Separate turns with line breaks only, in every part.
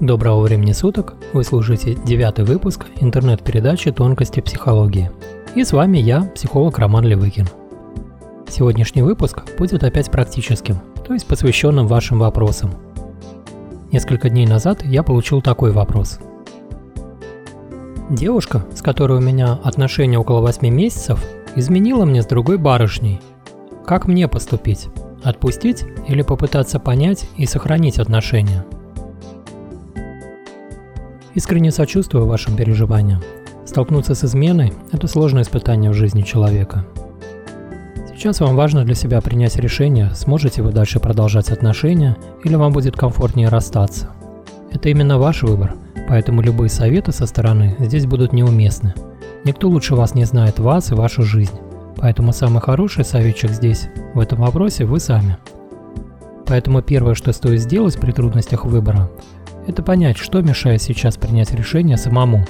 Доброго времени суток! Вы слушаете девятый выпуск интернет-передачи «Тонкости психологии». И с вами я, психолог Роман Левыкин. Сегодняшний выпуск будет опять практическим, то есть посвященным вашим вопросам. Несколько дней назад я получил такой вопрос. Девушка, с которой у меня отношения около 8 месяцев, изменила мне с другой барышней. Как мне поступить? Отпустить или попытаться понять и сохранить отношения? Искренне сочувствую вашим переживаниям. Столкнуться с изменой – это сложное испытание в жизни человека. Сейчас вам важно для себя принять решение, сможете вы дальше продолжать отношения или вам будет комфортнее расстаться. Это именно ваш выбор, поэтому любые советы со стороны здесь будут неуместны. Никто лучше вас не знает вас и вашу жизнь, поэтому самый хороший советчик здесь, в этом вопросе, вы сами. Поэтому первое, что стоит сделать при трудностях выбора, это понять, что мешает сейчас принять решение самому.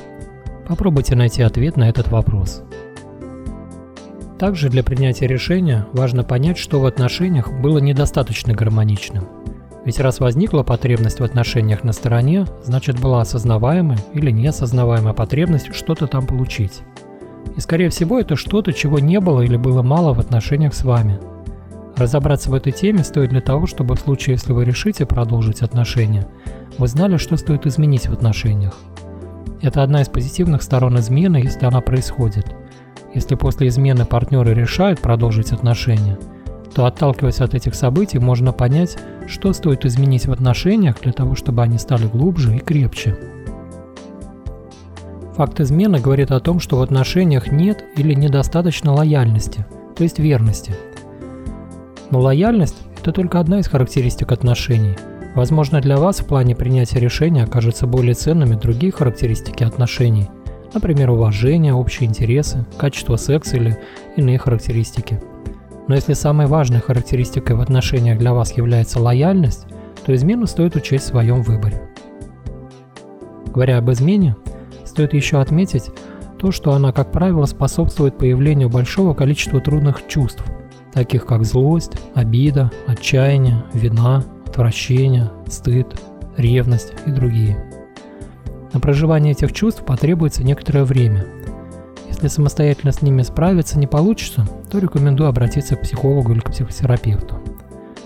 Попробуйте найти ответ на этот вопрос. Также для принятия решения важно понять, что в отношениях было недостаточно гармоничным. Ведь раз возникла потребность в отношениях на стороне, значит была осознаваемая или неосознаваемая потребность что-то там получить. И скорее всего это что-то, чего не было или было мало в отношениях с вами. Разобраться в этой теме стоит для того, чтобы в случае, если вы решите продолжить отношения, вы знали, что стоит изменить в отношениях. Это одна из позитивных сторон измены, если она происходит. Если после измены партнеры решают продолжить отношения, то отталкиваясь от этих событий, можно понять, что стоит изменить в отношениях для того, чтобы они стали глубже и крепче. Факт измены говорит о том, что в отношениях нет или недостаточно лояльности, то есть верности. Но лояльность – это только одна из характеристик отношений – Возможно, для вас в плане принятия решения окажутся более ценными другие характеристики отношений, например, уважение, общие интересы, качество секса или иные характеристики. Но если самой важной характеристикой в отношениях для вас является лояльность, то измену стоит учесть в своем выборе. Говоря об измене, стоит еще отметить то, что она, как правило, способствует появлению большого количества трудных чувств, таких как злость, обида, отчаяние, вина, отвращение, стыд, ревность и другие. На проживание этих чувств потребуется некоторое время. Если самостоятельно с ними справиться не получится, то рекомендую обратиться к психологу или к психотерапевту.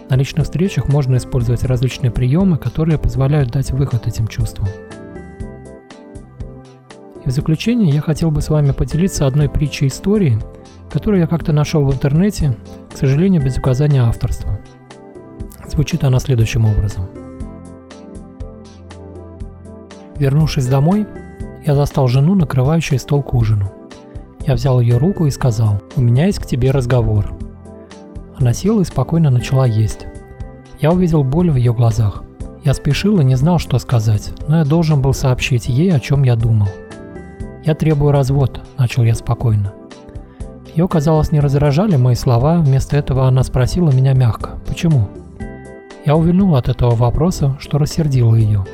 На личных встречах можно использовать различные приемы, которые позволяют дать выход этим чувствам. И в заключение я хотел бы с вами поделиться одной притчей истории, которую я как-то нашел в интернете, к сожалению, без указания авторства. Звучит она следующим образом. Вернувшись домой, я застал жену, накрывающую стол к ужину. Я взял ее руку и сказал, «У меня есть к тебе разговор». Она села и спокойно начала есть. Я увидел боль в ее глазах. Я спешил и не знал, что сказать, но я должен был сообщить ей, о чем я думал. «Я требую развод», – начал я спокойно. Ее, казалось, не раздражали мои слова, вместо этого она спросила меня мягко, «Почему?» Я увильнул от этого вопроса, что рассердило ее.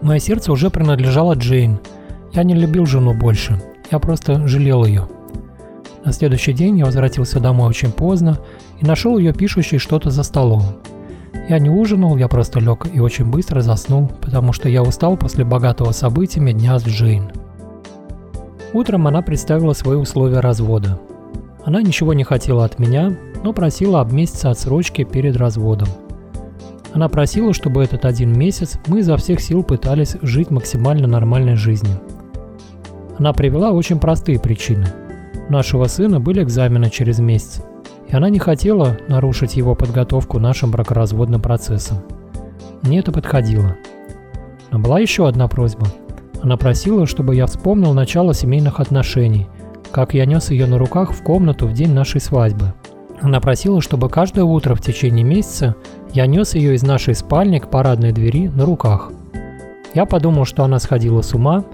Мое сердце уже принадлежало Джейн. Я не любил жену больше, я просто жалел ее. На следующий день я возвратился домой очень поздно и нашел ее пишущей что-то за столом. Я не ужинал, я просто лег и очень быстро заснул, потому что я устал после богатого событиями дня с Джейн. Утром она представила свои условия развода. Она ничего не хотела от меня, но просила об месяце отсрочки перед разводом. Она просила, чтобы этот один месяц мы изо всех сил пытались жить максимально нормальной жизнью. Она привела очень простые причины. У нашего сына были экзамены через месяц, и она не хотела нарушить его подготовку нашим бракоразводным процессом. Мне это подходило. Но была еще одна просьба. Она просила, чтобы я вспомнил начало семейных отношений, как я нес ее на руках в комнату в день нашей свадьбы – она просила, чтобы каждое утро в течение месяца я нес ее из нашей спальни к парадной двери на руках. Я подумал, что она сходила с ума.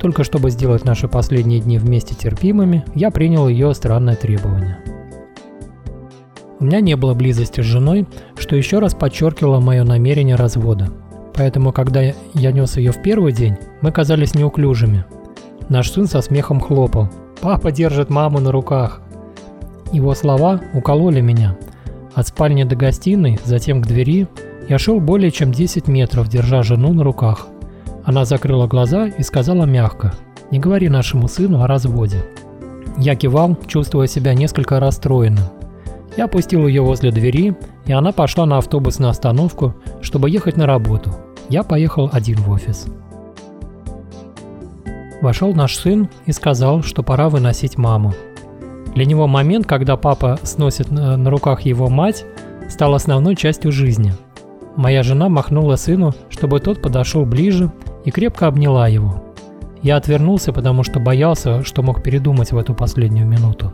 Только чтобы сделать наши последние дни вместе терпимыми, я принял ее странное требование. У меня не было близости с женой, что еще раз подчеркивало мое намерение развода. Поэтому, когда я нес ее в первый день, мы казались неуклюжими. Наш сын со смехом хлопал. «Папа держит маму на руках!» Его слова укололи меня. От спальни до гостиной, затем к двери, Я шел более чем 10 метров, держа жену на руках. Она закрыла глаза и сказала мягко, «Не говори нашему сыну о разводе». Я кивал, чувствуя себя несколько расстроенным. Я пустил ее возле двери, и она пошла на автобусную остановку, чтобы ехать на работу. Я поехал один в офис. Вошел наш сын и сказал, что пора выносить маму. Для него момент, когда папа сносит на руках его мать, стал основной частью жизни. Моя жена махнула сыну, чтобы тот подошел ближе и крепко обняла его. Я отвернулся, потому что боялся, что мог передумать в эту последнюю минуту.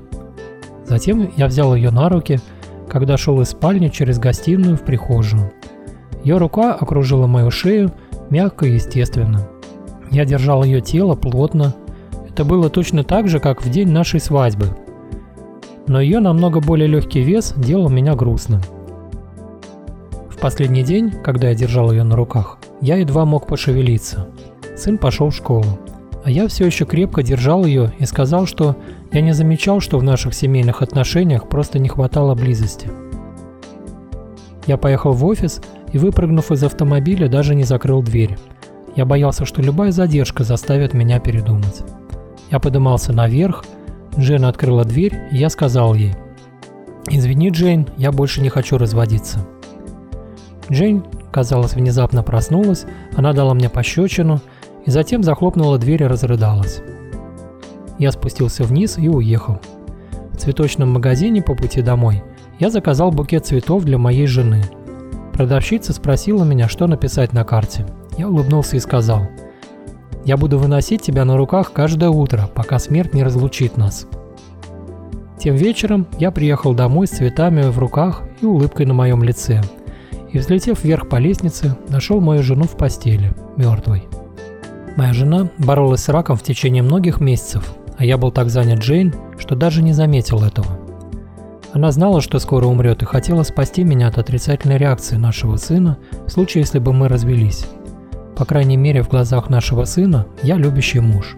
Затем я взял ее на руки, когда шел из спальни через гостиную в прихожую. Ее рука окружила мою шею, мягко и естественно. Я держал ее тело плотно. Это было точно так же, как в день нашей свадьбы. Но ее намного более легкий вес делал меня грустным. В последний день, когда я держал ее на руках, я едва мог пошевелиться. Сын пошел в школу. А я все еще крепко держал ее и сказал, что я не замечал, что в наших семейных отношениях просто не хватало близости. Я поехал в офис и, выпрыгнув из автомобиля, даже не закрыл дверь. Я боялся, что любая задержка заставит меня передумать. Я подымался наверх, Джен открыла дверь, и я сказал ей, «Извини, Джейн, я больше не хочу разводиться». Джейн, казалось, внезапно проснулась, она дала мне пощечину и затем захлопнула дверь и разрыдалась. Я спустился вниз и уехал. В цветочном магазине по пути домой я заказал букет цветов для моей жены. Продавщица спросила меня, что написать на карте. Я улыбнулся и сказал, «Я буду выносить тебя на руках каждое утро, пока смерть не разлучит нас». Тем вечером я приехал домой с цветами в руках и улыбкой на моем лице. И взлетев вверх по лестнице, нашел мою жену в постели, мертвой. Моя жена боролась с раком в течение многих месяцев, а я был так занят Джейн, что даже не заметил этого. Она знала, что скоро умрет и хотела спасти меня от отрицательной реакции нашего сына в случае, если бы мы развелись. По крайней мере, в глазах нашего сына я любящий муж.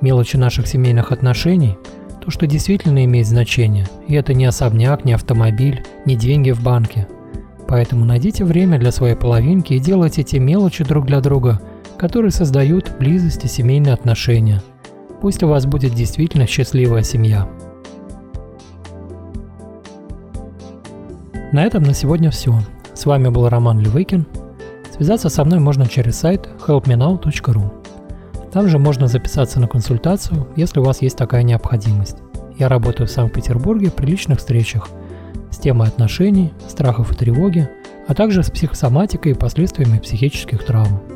Мелочи наших семейных отношений – то, что действительно имеет значение, и это не особняк, не автомобиль, не деньги в банке – Поэтому найдите время для своей половинки и делайте те мелочи друг для друга, которые создают близость и семейные отношения. Пусть у вас будет действительно счастливая семья. На этом на сегодня все. С вами был Роман Левыкин. Связаться со мной можно через сайт helpmenow.ru. Там же можно записаться на консультацию, если у вас есть такая необходимость. Я работаю в Санкт-Петербурге при личных встречах – с темой отношений, страхов и тревоги, а также с психосоматикой и последствиями психических травм.